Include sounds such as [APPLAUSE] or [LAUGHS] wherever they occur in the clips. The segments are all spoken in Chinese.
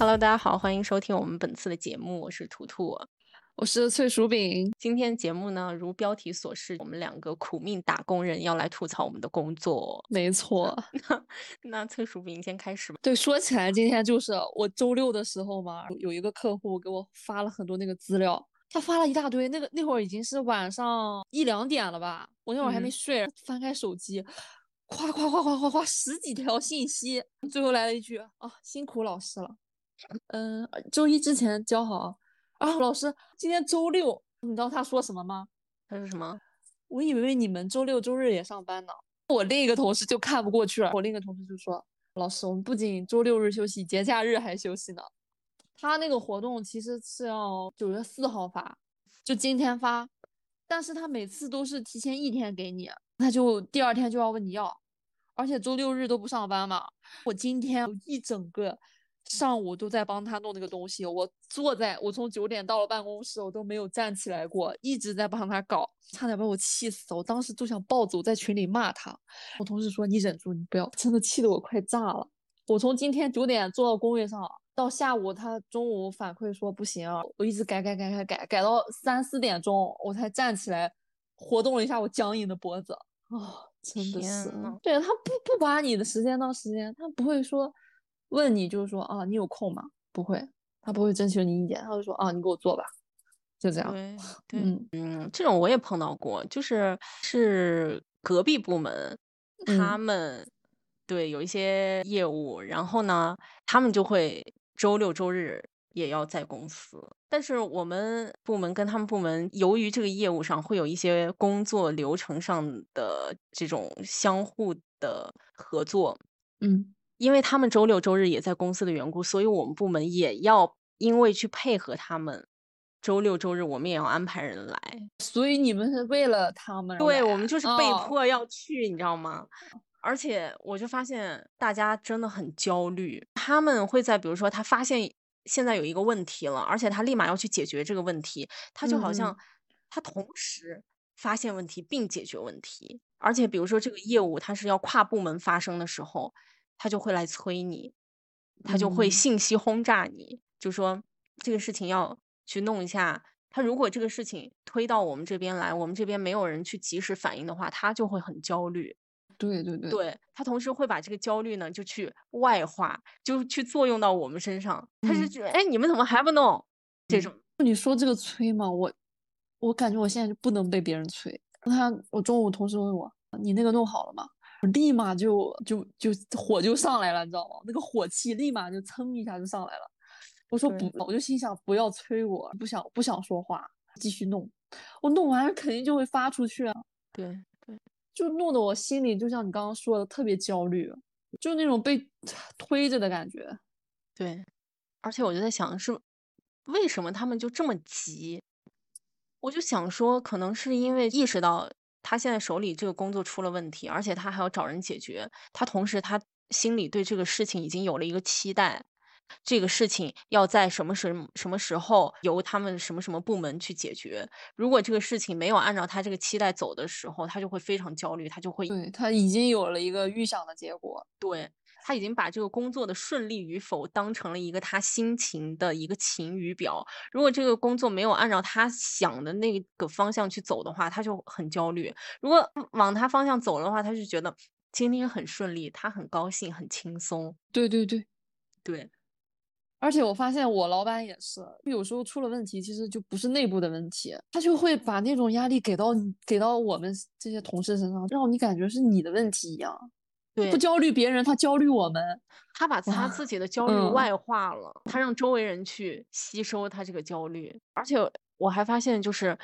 Hello，大家好，欢迎收听我们本次的节目，我是图图。我是脆薯饼。今天节目呢，如标题所示，我们两个苦命打工人要来吐槽我们的工作。没错，[LAUGHS] 那那脆薯饼先开始吧。对，说起来，今天就是我周六的时候嘛，有一个客户给我发了很多那个资料，他发了一大堆，那个那会儿已经是晚上一两点了吧，我那会儿还没睡，翻开手机，夸夸夸夸夸夸十几条信息，最后来了一句啊，辛苦老师了。嗯，周一之前交好啊，老师，今天周六，你知道他说什么吗？他说什么？我以为你们周六周日也上班呢。我另一个同事就看不过去了，我另一个同事就说：“老师，我们不仅周六日休息，节假日还休息呢。”他那个活动其实是要九月四号发，就今天发，但是他每次都是提前一天给你，他就第二天就要问你要，而且周六日都不上班嘛。我今天一整个。上午都在帮他弄那个东西，我坐在我从九点到了办公室，我都没有站起来过，一直在帮他搞，差点把我气死。我当时就想暴走在群里骂他。我同事说你忍住，你不要，真的气得我快炸了。我从今天九点坐到工位上，到下午他中午反馈说不行，我一直改改改改改，改到三四点钟我才站起来，活动了一下我僵硬的脖子。啊，真的是，对他不不把你的时间当时间，他不会说。问你就是说啊，你有空吗？不会，他不会征求你意见，他会说啊，你给我做吧，就这样。对对，嗯嗯，这种我也碰到过，就是是隔壁部门，他们对有一些业务，然后呢，他们就会周六周日也要在公司，但是我们部门跟他们部门由于这个业务上会有一些工作流程上的这种相互的合作，嗯。因为他们周六周日也在公司的缘故，所以我们部门也要因为去配合他们，周六周日我们也要安排人来。所以你们是为了他们？对，我们就是被迫要去，你知道吗？而且我就发现大家真的很焦虑，他们会在比如说他发现现在有一个问题了，而且他立马要去解决这个问题，他就好像他同时发现问题并解决问题，而且比如说这个业务它是要跨部门发生的时候。他就会来催你，他就会信息轰炸你，就说这个事情要去弄一下。他如果这个事情推到我们这边来，我们这边没有人去及时反应的话，他就会很焦虑。对对对，对他同时会把这个焦虑呢，就去外化，就去作用到我们身上。他是觉得，哎，你们怎么还不弄？这种你说这个催嘛，我我感觉我现在就不能被别人催。他我中午同事问我，你那个弄好了吗？我立马就就就火就上来了，你知道吗？那个火气立马就蹭一下就上来了。我说不，我就心想不要催我，不想不想说话，继续弄。我弄完肯定就会发出去啊。对对，就弄得我心里就像你刚刚说的特别焦虑，就那种被推着的感觉。对，而且我就在想是为什么他们就这么急？我就想说，可能是因为意识到。他现在手里这个工作出了问题，而且他还要找人解决。他同时，他心里对这个事情已经有了一个期待，这个事情要在什么时什么时候由他们什么什么部门去解决。如果这个事情没有按照他这个期待走的时候，他就会非常焦虑，他就会对他已经有了一个预想的结果。对。他已经把这个工作的顺利与否当成了一个他心情的一个晴雨表。如果这个工作没有按照他想的那个方向去走的话，他就很焦虑；如果往他方向走的话，他就觉得今天很顺利，他很高兴，很轻松。对对对，对。而且我发现我老板也是，有时候出了问题，其实就不是内部的问题，他就会把那种压力给到给到我们这些同事身上，让你感觉是你的问题一样。不焦虑别人，他焦虑我们。他把他自己的焦虑外化了，他让周围人去吸收他这个焦虑。而且我还发现，就是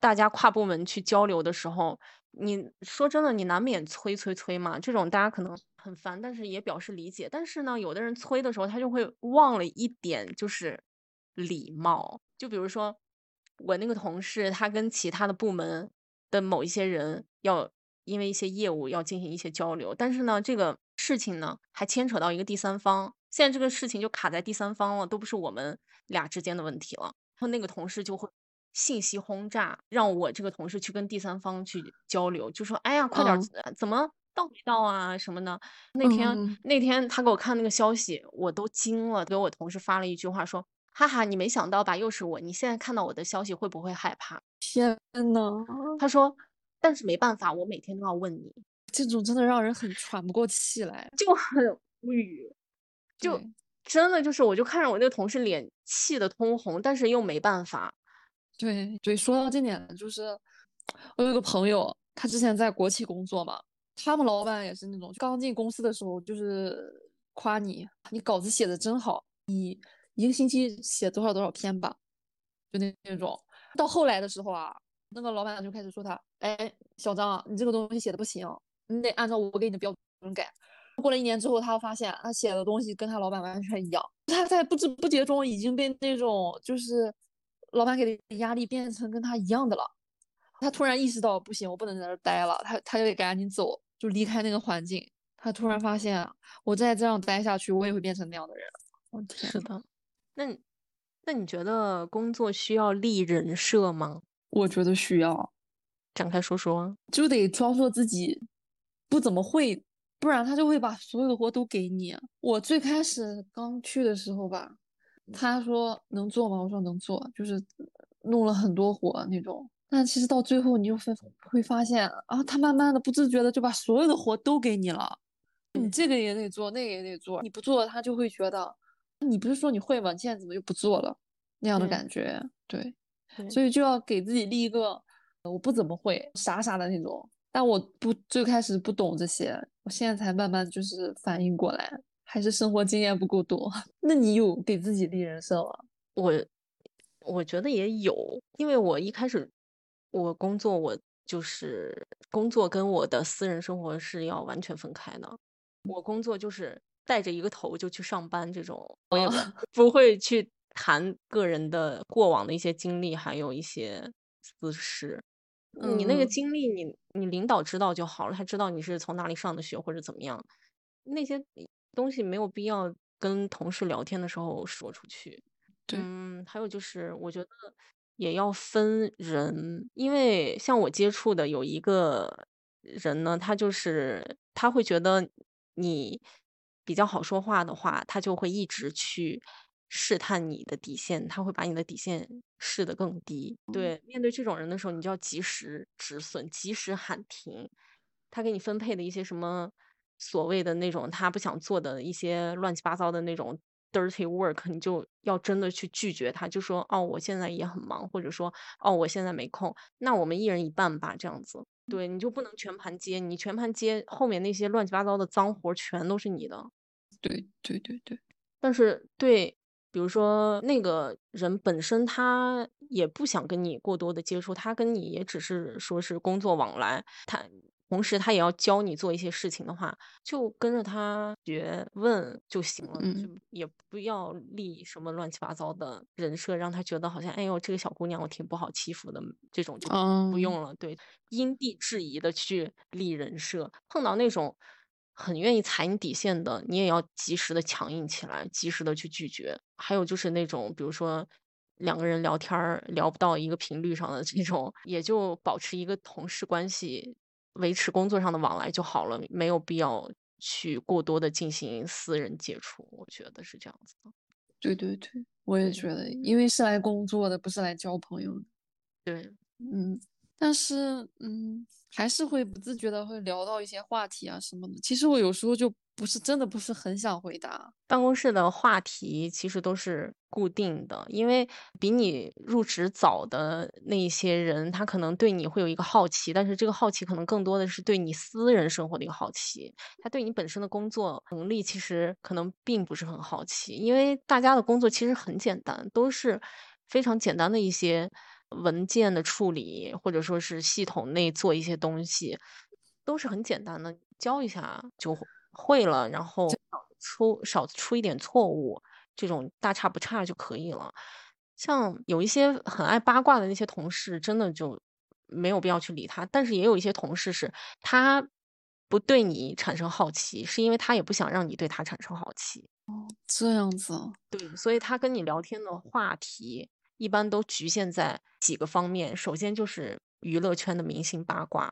大家跨部门去交流的时候，你说真的，你难免催催催嘛。这种大家可能很烦，但是也表示理解。但是呢，有的人催的时候，他就会忘了一点，就是礼貌。就比如说我那个同事，他跟其他的部门的某一些人要。因为一些业务要进行一些交流，但是呢，这个事情呢还牵扯到一个第三方，现在这个事情就卡在第三方了，都不是我们俩之间的问题了。然后那个同事就会信息轰炸，让我这个同事去跟第三方去交流，就说：“哎呀，快点，怎么到没到啊什么的。那天嗯那天他给我看那个消息，我都惊了，给我同事发了一句话说：“哈哈，你没想到吧？又是我，你现在看到我的消息会不会害怕天呐，？”他说：“但是没办法，我每天都要问你，这种真的让人很喘不过气来。就很无语。”就真的就是，我就看着我那个同事脸气得通红，但是又没办法。对对，说到这点，就是我有个朋友，他之前在国企工作嘛，他们老板也是那种刚进公司的时候就是夸你，你稿子写的真好，你一个星期写多少多少篇吧，就那那种。到后来的时候啊，那个老板就开始说他，哎，小张啊，你这个东西写的不行，你得按照我给你的标准改。过了一年之后，他发现他写的东西跟他老板完全一样，[LAUGHS] 他在不知不觉中已经被那种就是老板给的压力变成跟他一样的了。他突然意识到不行，我不能在这儿待了，他他就得赶紧走，就离开那个环境。他突然发现，我再这样待下去，我也会变成那样的人。我天呐，是的，那你那你觉得工作需要立人设吗？我觉得需要，展开说说。就得装作自己不怎么会，不然他就会把所有的活都给你。我最开始刚去的时候吧，他说能做吗？我说能做，就是弄了很多活那种。但其实到最后，你就会会发现啊，他慢慢的不自觉的就把所有的活都给你了，你这个也得做，那个也得做，你不做，他就会觉得你不是说你会吗？你现在怎么又不做了？那样的感觉，对。对所以就要给自己立一个呃我不怎么会傻傻的那种，但我不最开始不懂这些，我现在才慢慢就是反应过来，还是生活经验不够多。[LAUGHS] 那你有给自己立人设吗？我我觉得也有，因为我一开始我工作，我就是工作跟我的私人生活是要完全分开的。我工作就是带着一个头就去上班这种，我也哦不会去谈个人的过往的一些经历，还有一些私事。你那个嗯经历你，你领导知道就好了，他知道你是从哪里上的学或者怎么样，那些东西没有必要跟同事聊天的时候说出去。对嗯，还有就是，我觉得也要分人，因为像我接触的有一个人呢，他就是他会觉得你比较好说话的话，他就会一直去试探你的底线，他会把你的底线试得更低。对，面对这种人的时候，你就要及时止损，及时喊停。他给你分配的一些什么所谓的那种他不想做的一些乱七八糟的那种 dirty work，你就要真的去拒绝他，就说哦，我现在也很忙，或者说哦，我现在没空，那我们一人一半吧，这样子。对，你就不能全盘接，你全盘接后面那些乱七八糟的脏活全都是你的。对对对对，但是对，比如说那个人本身他也不想跟你过多的接触，他跟你也只是说是工作往来，他同时他也要教你做一些事情的话，就跟着他学问就行了，就嗯也不要立什么乱七八糟的人设，让他觉得好像哎呦这个小姑娘我挺不好欺负的，这种就不嗯用了。对，因地制宜的去立人设，碰到那种很愿意踩你底线的，你也要及时的强硬起来，及时的去拒绝。还有就是那种，比如说两个人聊天儿聊不到一个频率上的这种，也就保持一个同事关系，维持工作上的往来就好了，没有必要去过多的进行私人接触，我觉得是这样子的。对对对，我也觉得，因为是来工作的，不是来交朋友的。对，嗯，但是嗯，还是会不自觉的会聊到一些话题啊什么的。其实我有时候就不是真的不是很想回答。办公室的话题其实都是固定的，因为比你入职早的那一些人，他可能对你会有一个好奇，但是这个好奇可能更多的是对你私人生活的一个好奇，他对你本身的工作能力其实可能并不是很好奇，因为大家的工作其实很简单，都是非常简单的一些文件的处理，或者说是系统内做一些东西，都是很简单的，教一下就会了，然后少出少出一点错误，这种大差不差就可以了。像有一些很爱八卦的那些同事，真的就没有必要去理他。但是也有一些同事是他不对你产生好奇，是因为他也不想让你对他产生好奇。哦这样子啊，对，所以他跟你聊天的话题一般都局限在几个方面。首先就是娱乐圈的明星八卦，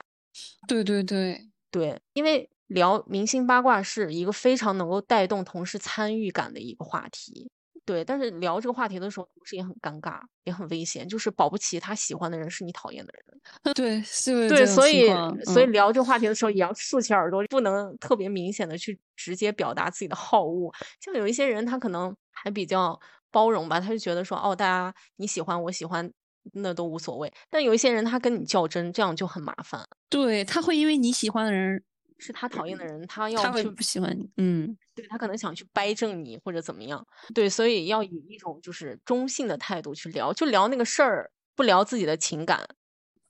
对对对，对，因为聊明星八卦是一个非常能够带动同事参与感的一个话题。对，但是聊这个话题的时候，同事也很尴尬，也很危险。就是保不齐他喜欢的人是你讨厌的人。[LAUGHS] 对，是。对，所以所以聊这个话题的时候，也要竖起耳朵，不能特别明显的去直接表达自己的好恶。像有一些人，他可能还比较包容吧，他就觉得说，哦，大家你喜欢我喜欢，那都无所谓。但有一些人，他跟你较真，这样就很麻烦。对他会因为你喜欢的人。是他讨厌的人，他 [CLEARS THROAT] 要去不喜欢你，嗯，对他可能想去掰正你或者怎么样，对，所以要以一种就是中性的态度去聊，就聊那个事儿，不聊自己的情感，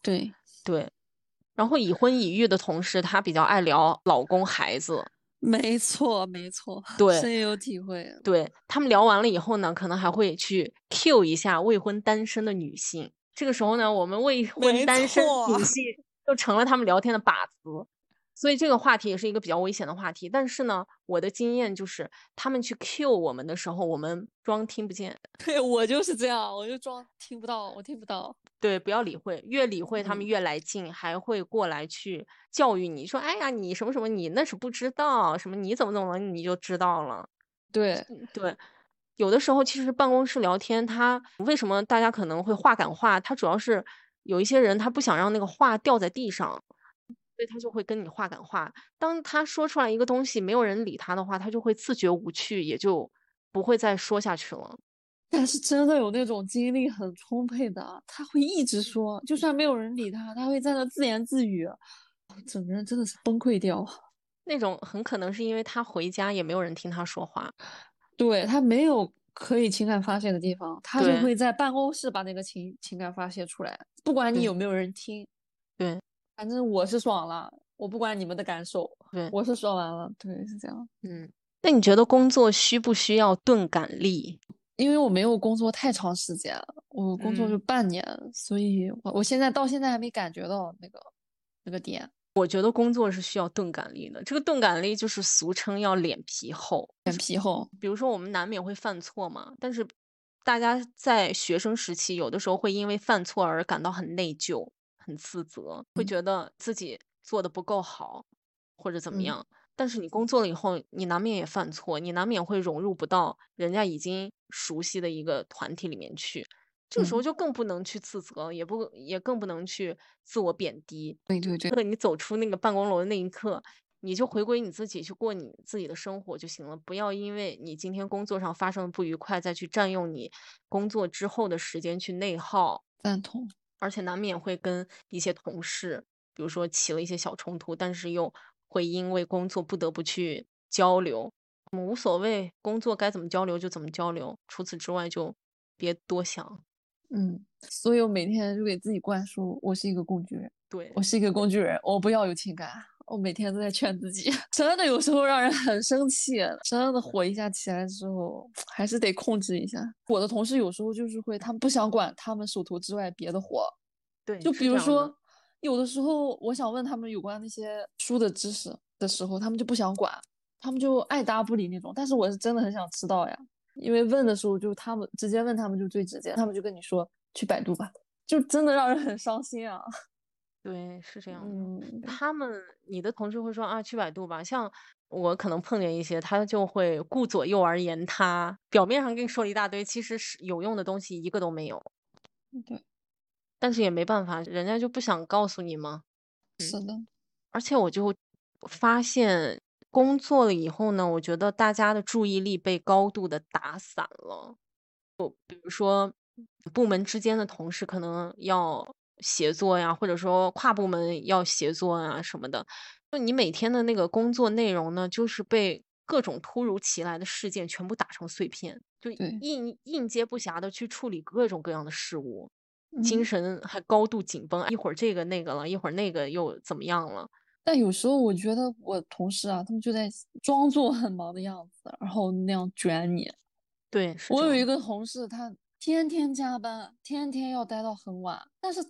对对。然后已婚已育的同事，他比较爱聊老公孩子，没错没错，[LAUGHS] 对，深有体会。对他们聊完了以后呢，可能还会去 Q 一下未婚单身的女性，这个时候呢，我们未婚单身女 [LAUGHS] 性就成了他们聊天的靶子。所以这个话题也是一个比较危险的话题，但是呢，我的经验就是他们去 Q 我们的时候，我们装听不见。对我就是这样，我就装听不到，我听不到。对，不要理会，越理会他们越来劲，还会过来去教育你说：“哎呀，你什么什么，你那是不知道什么，你怎么怎么，你就知道了。”对对，有的时候其实办公室聊天，他为什么大家可能会话赶话？他主要是有一些人他不想让那个话掉在地上。所以他就会跟你话赶话。当他说出来一个东西，没有人理他的话，他就会自觉无趣，也就不会再说下去了。但是真的有那种精力很充沛的，他会一直说，就算没有人理他，他会在那自言自语，整个人真的是崩溃掉。那种很可能是因为他回家也没有人听他说话，对他没有可以情感发泄的地方，他就会在办公室把那个情情感发泄出来，不管你有没有人听。对。反正我是爽了，我不管你们的感受，对我是说完了，对，是这样。嗯，那你觉得工作需不需要钝感力？因为我没有工作太长时间，我工作就半年，所以我我现在到现在还没感觉到那个那个点。我觉得工作是需要钝感力的，这个钝感力就是俗称要脸皮厚。脸皮厚，比如说我们难免会犯错嘛，但是大家在学生时期有的时候会因为犯错而感到很内疚。很自责，会觉得自己做的不够好，或者怎么样。但是你工作了以后，你难免也犯错，你难免会融入不到人家已经熟悉的一个团体里面去。这个时候就更不能去自责，也不也更不能去自我贬低。对对对。你走出那个办公楼的那一刻，你就回归你自己，去过你自己的生活就行了。不要因为你今天工作上发生的不愉快，再去占用你工作之后的时间去内耗。赞同。而且难免会跟一些同事，比如说起了一些小冲突，但是又会因为工作不得不去交流，无所谓，工作该怎么交流就怎么交流，除此之外就别多想。嗯，所以我每天就给自己灌输，我是一个工具人，对我是一个工具人，我不要有情感。我每天都在劝自己，[LAUGHS] 真的有时候让人很生气，真的火一下起来之后，还是得控制一下。我的同事有时候就是会，他们不想管他们手头之外别的活，对，就比如说，有的时候我想问他们有关那些书的知识的时候，他们就不想管，他们就爱答不理那种。但是我是真的很想知道呀，因为问的时候就他们直接问他们就最直接，他们就跟你说去百度吧，就真的让人很伤心啊。对，是这样的。他们，你的同事会说啊，去百度吧。像我可能碰见一些，他就会顾左右而言他，表面上跟你说了一大堆，其实是有用的东西一个都没有。对，但是也没办法，人家就不想告诉你吗？是的。而且我就发现，工作了以后呢，我觉得大家的注意力被高度的打散了。就比如说，部门之间的同事可能要。协作呀，或者说跨部门要协作啊什么的，就你每天的那个工作内容呢，就是被各种突如其来的事件全部打成碎片，就应应接不暇的去处理各种各样的事物，精神还高度紧绷，一会儿这个那个了，一会儿那个又怎么样了？但有时候我觉得我同事啊，他们就在装作很忙的样子，然后那样卷你。对，我有一个同事，他天天加班，天天要待到很晚，但是。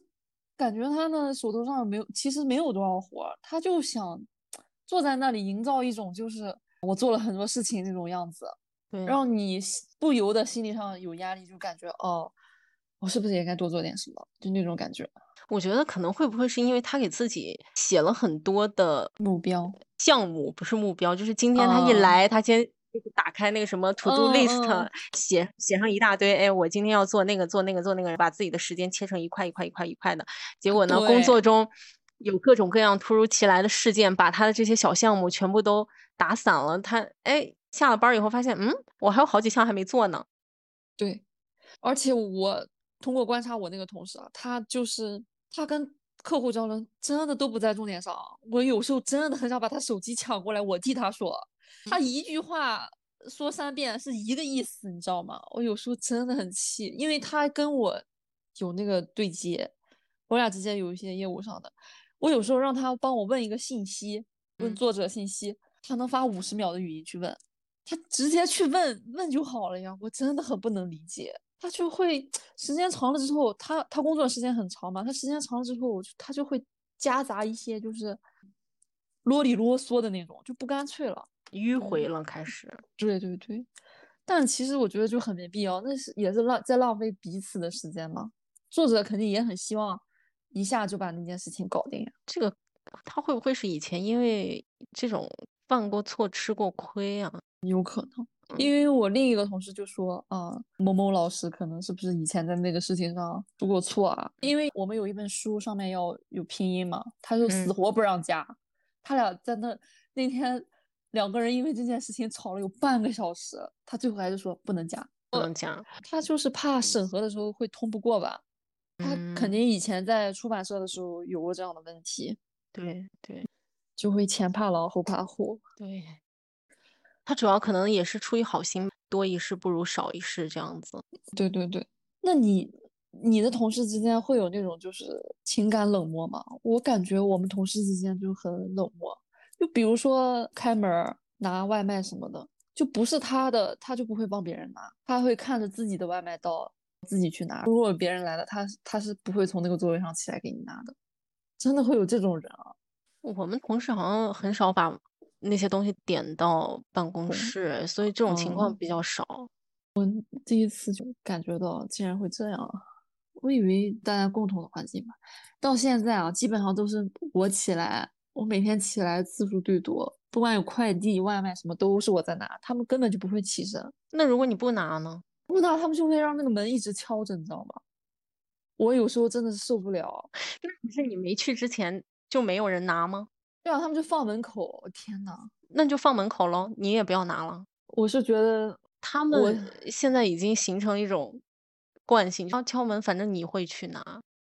感觉他呢手头上没有，其实没有多少活，他就想坐在那里营造一种就是我做了很多事情那种样子，对让你不由得心理上有压力，就感觉哦，我是不是也该多做点什么？就那种感觉。我觉得可能会不会是因为他给自己写了很多的目标项目，不是目标，就是今天他一来，他先打开那个什么 to do list，[LAUGHS] 写写上一大堆，哎，我今天要做那个做那个做那个，把自己的时间切成一块一块一块一块的。结果呢，工作中有各种各样突如其来的事件，把他的这些小项目全部都打散了。他哎，下了班以后发现，嗯，我还有好几项还没做呢。对，而且我通过观察我那个同事啊，他就是他跟客户交流真的都不在重点上。我有时候真的很想把他手机抢过来，我替他说。他一句话说三遍是一个意思，你知道吗？我有时候真的很气，因为他跟我有那个对接，我俩之间有一些业务上的。我有时候让他帮我问一个信息，问作者信息，他能发五十秒的语音去问。他直接去问问就好了呀，我真的很不能理解。他就会时间长了之后，他他工作时间很长嘛，他时间长了之后，他就会夹杂一些就是啰里啰嗦的那种，就不干脆了，迂回了，开始。对对对，但其实我觉得就很没必要，那是也是浪在浪费彼此的时间嘛。作者肯定也很希望一下就把那件事情搞定呀。这个他会不会是以前因为这种犯过错、吃过亏啊？有可能，因为我另一个同事就说啊，某某老师可能是不是以前在那个事情上出过错啊？因为我们有一本书上面要有拼音嘛，他就死活不让加。他俩在那那天两个人因为这件事情吵了有半个小时，他最后还是说不能加，不能加。他就是怕审核的时候会通不过吧？他肯定以前在出版社的时候有过这样的问题。对对，就会前怕狼后怕虎。对。他主要可能也是出于好心，多一事不如少一事这样子。对对对，那你你的同事之间会有那种就是情感冷漠吗？我感觉我们同事之间就很冷漠。就比如说开门拿外卖什么的，就不是他的，他就不会帮别人拿，他会看着自己的外卖到自己去拿。如果别人来了，他他是不会从那个座位上起来给你拿的。真的会有这种人啊？我们同事好像很少把。那些东西点到办公室，所以这种情况比较少。我第一次就感觉到竟然会这样，我以为大家共同的环境吧。到现在啊，基本上都是我起来，我每天起来次数最多，不管有快递、外卖什么，都是我在拿，他们根本就不会起身。那如果你不拿呢？不拿，他们就会让那个门一直敲着，你知道吗？我有时候真的是受不了。那不是你没去之前就没有人拿吗？对啊，他们就放门口。天呐，那就放门口喽，你也不要拿了。我是觉得他们现在已经形成一种惯性，要敲门，反正你会去拿。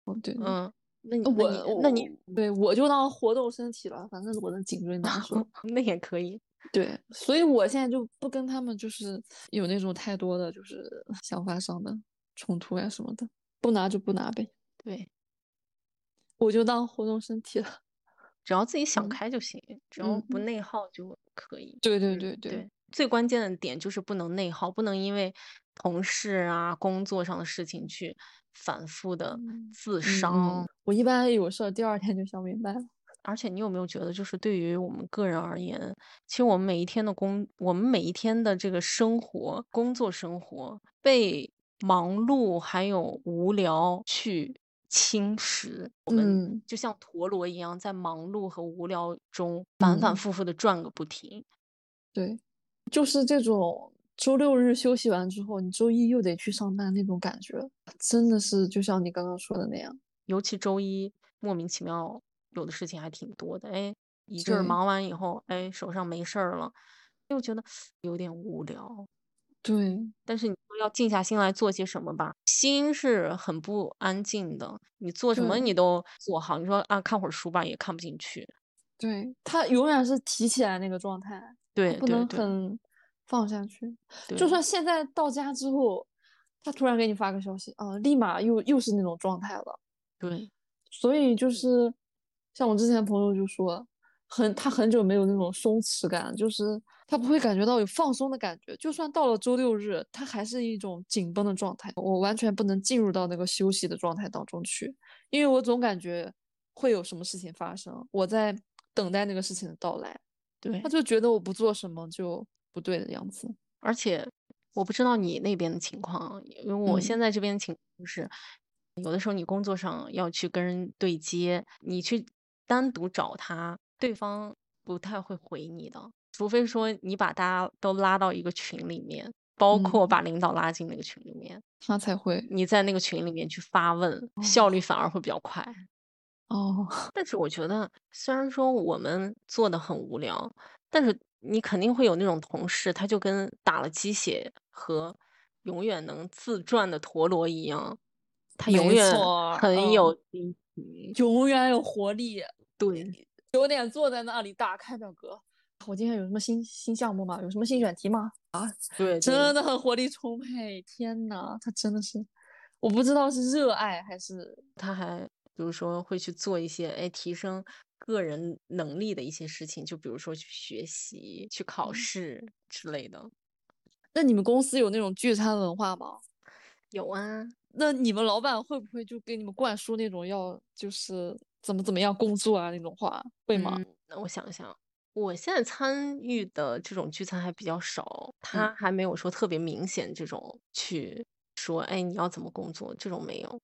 哦，对，嗯，那你我那你对我就当活动身体了，反正我的颈椎难受，那也可以。[LAUGHS] 对，所以我现在就不跟他们就是有那种太多的就是想法上的冲突呀什么的，不拿就不拿呗。对，我就当活动身体了。只要自己想开就行，只要不内耗就可以。对对对对，最关键的点就是不能内耗，不能因为同事啊、工作上的事情去反复的自伤。我一般有事儿，第二天就想明白了。[LAUGHS] 而且你有没有觉得，就是对于我们个人而言，其实我们每一天的工，我们每一天的这个生活、工作生活，被忙碌还有无聊去。侵蚀我们，就像陀螺一样，在忙碌和无聊中反反复复的转个不停。对，就是这种周六日休息完之后，你周一又得去上班那种感觉，真的是就像你刚刚说的那样。尤其周一莫名其妙有的事情还挺多的，哎，一阵忙完以后，哎，手上没事儿了，又觉得有点无聊。对，但是你说要静下心来做些什么吧，心是很不安静的。你做什么你都做好，你说啊，看会儿书吧，也看不进去。对他永远是提起来那个状态，对，不能很放下去。就算现在到家之后，他突然给你发个消息啊，立马又又是那种状态了。对，所以就是像我之前朋友就说，很他很久没有那种松弛感，就是。他不会感觉到有放松的感觉，就算到了周六日，他还是一种紧绷的状态。我完全不能进入到那个休息的状态当中去，因为我总感觉会有什么事情发生，我在等待那个事情的到来。对，他就觉得我不做什么就不对的样子。而且我不知道你那边的情况，因为我现在这边情况是，有的时候你工作上要去跟人对接，你去单独找他，对方不太会回你的，除非说你把大家都拉到一个群里面，包括。嗯把领导拉进那个群里面，他才会你在那个群里面去发问，效率反而会比较快。哦，[LAUGHS] 但是我觉得，虽然说我们做的很无聊，但是你肯定会有那种同事，他就跟打了鸡血和永远能自转的陀螺一样，他永远很有。激情。永远有活力，对，有点坐在那里打开表格。我今天有什么新新项目吗？有什么新选题吗？对，对真的很活力充沛。天呐，他真的是，我不知道是热爱还是他还比如说会去做一些哎提升个人能力的一些事情，就比如说去学习、去考嗯试之类的。那你们公司有那种聚餐文化吗？有啊，那你们老板会不会就给你们灌输那种要就是怎么怎么样工作啊那种话，会吗？嗯，那我想想，我现在参与的这种聚餐还比较少，他还没有说特别明显这种去说，哎，你要怎么工作，这种没有。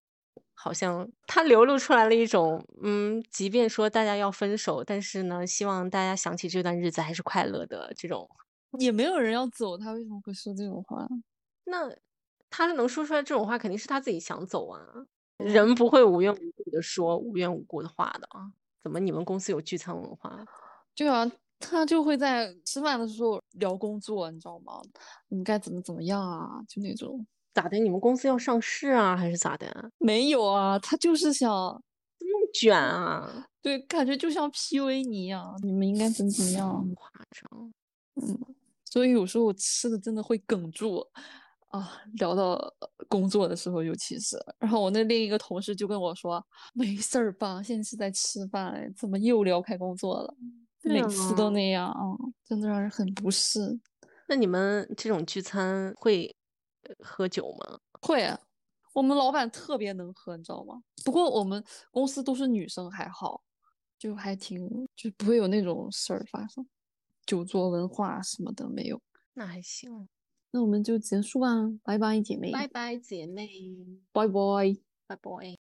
好像他流露出来了一种，嗯，即便说大家要分手，但是呢，希望大家想起这段日子还是快乐的这种。也没有人要走，他为什么会说这种话？那他能说出来这种话，肯定是他自己想走啊。人不会无缘无故的说无缘无故的话的啊。怎么你们公司有聚餐文化？对啊，他就会在吃饭的时候聊工作，你知道吗？你该怎么怎么样啊？就那种咋的？你们公司要上市啊，还是咋的？没有啊，他就是想这么卷啊，对，感觉就像 PUA 你一样，你们应该怎么怎么样？夸张。嗯所以有时候我吃的真的会哽住啊，聊到呃工作的时候，尤其是，然后我那另一个同事就跟我说：“没事儿吧，现在是在吃饭，怎么又聊开工作了？每次都啊那样啊，真的让人很不适。那你们这种聚餐会呃喝酒吗？会啊，我们老板特别能喝，你知道吗？不过我们公司都是女生，还好，就还挺就不会有那种事儿发生，酒桌文化什么的没有。那还行。那我们就结束吧，拜拜，姐妹，拜拜，姐妹，拜拜。拜拜。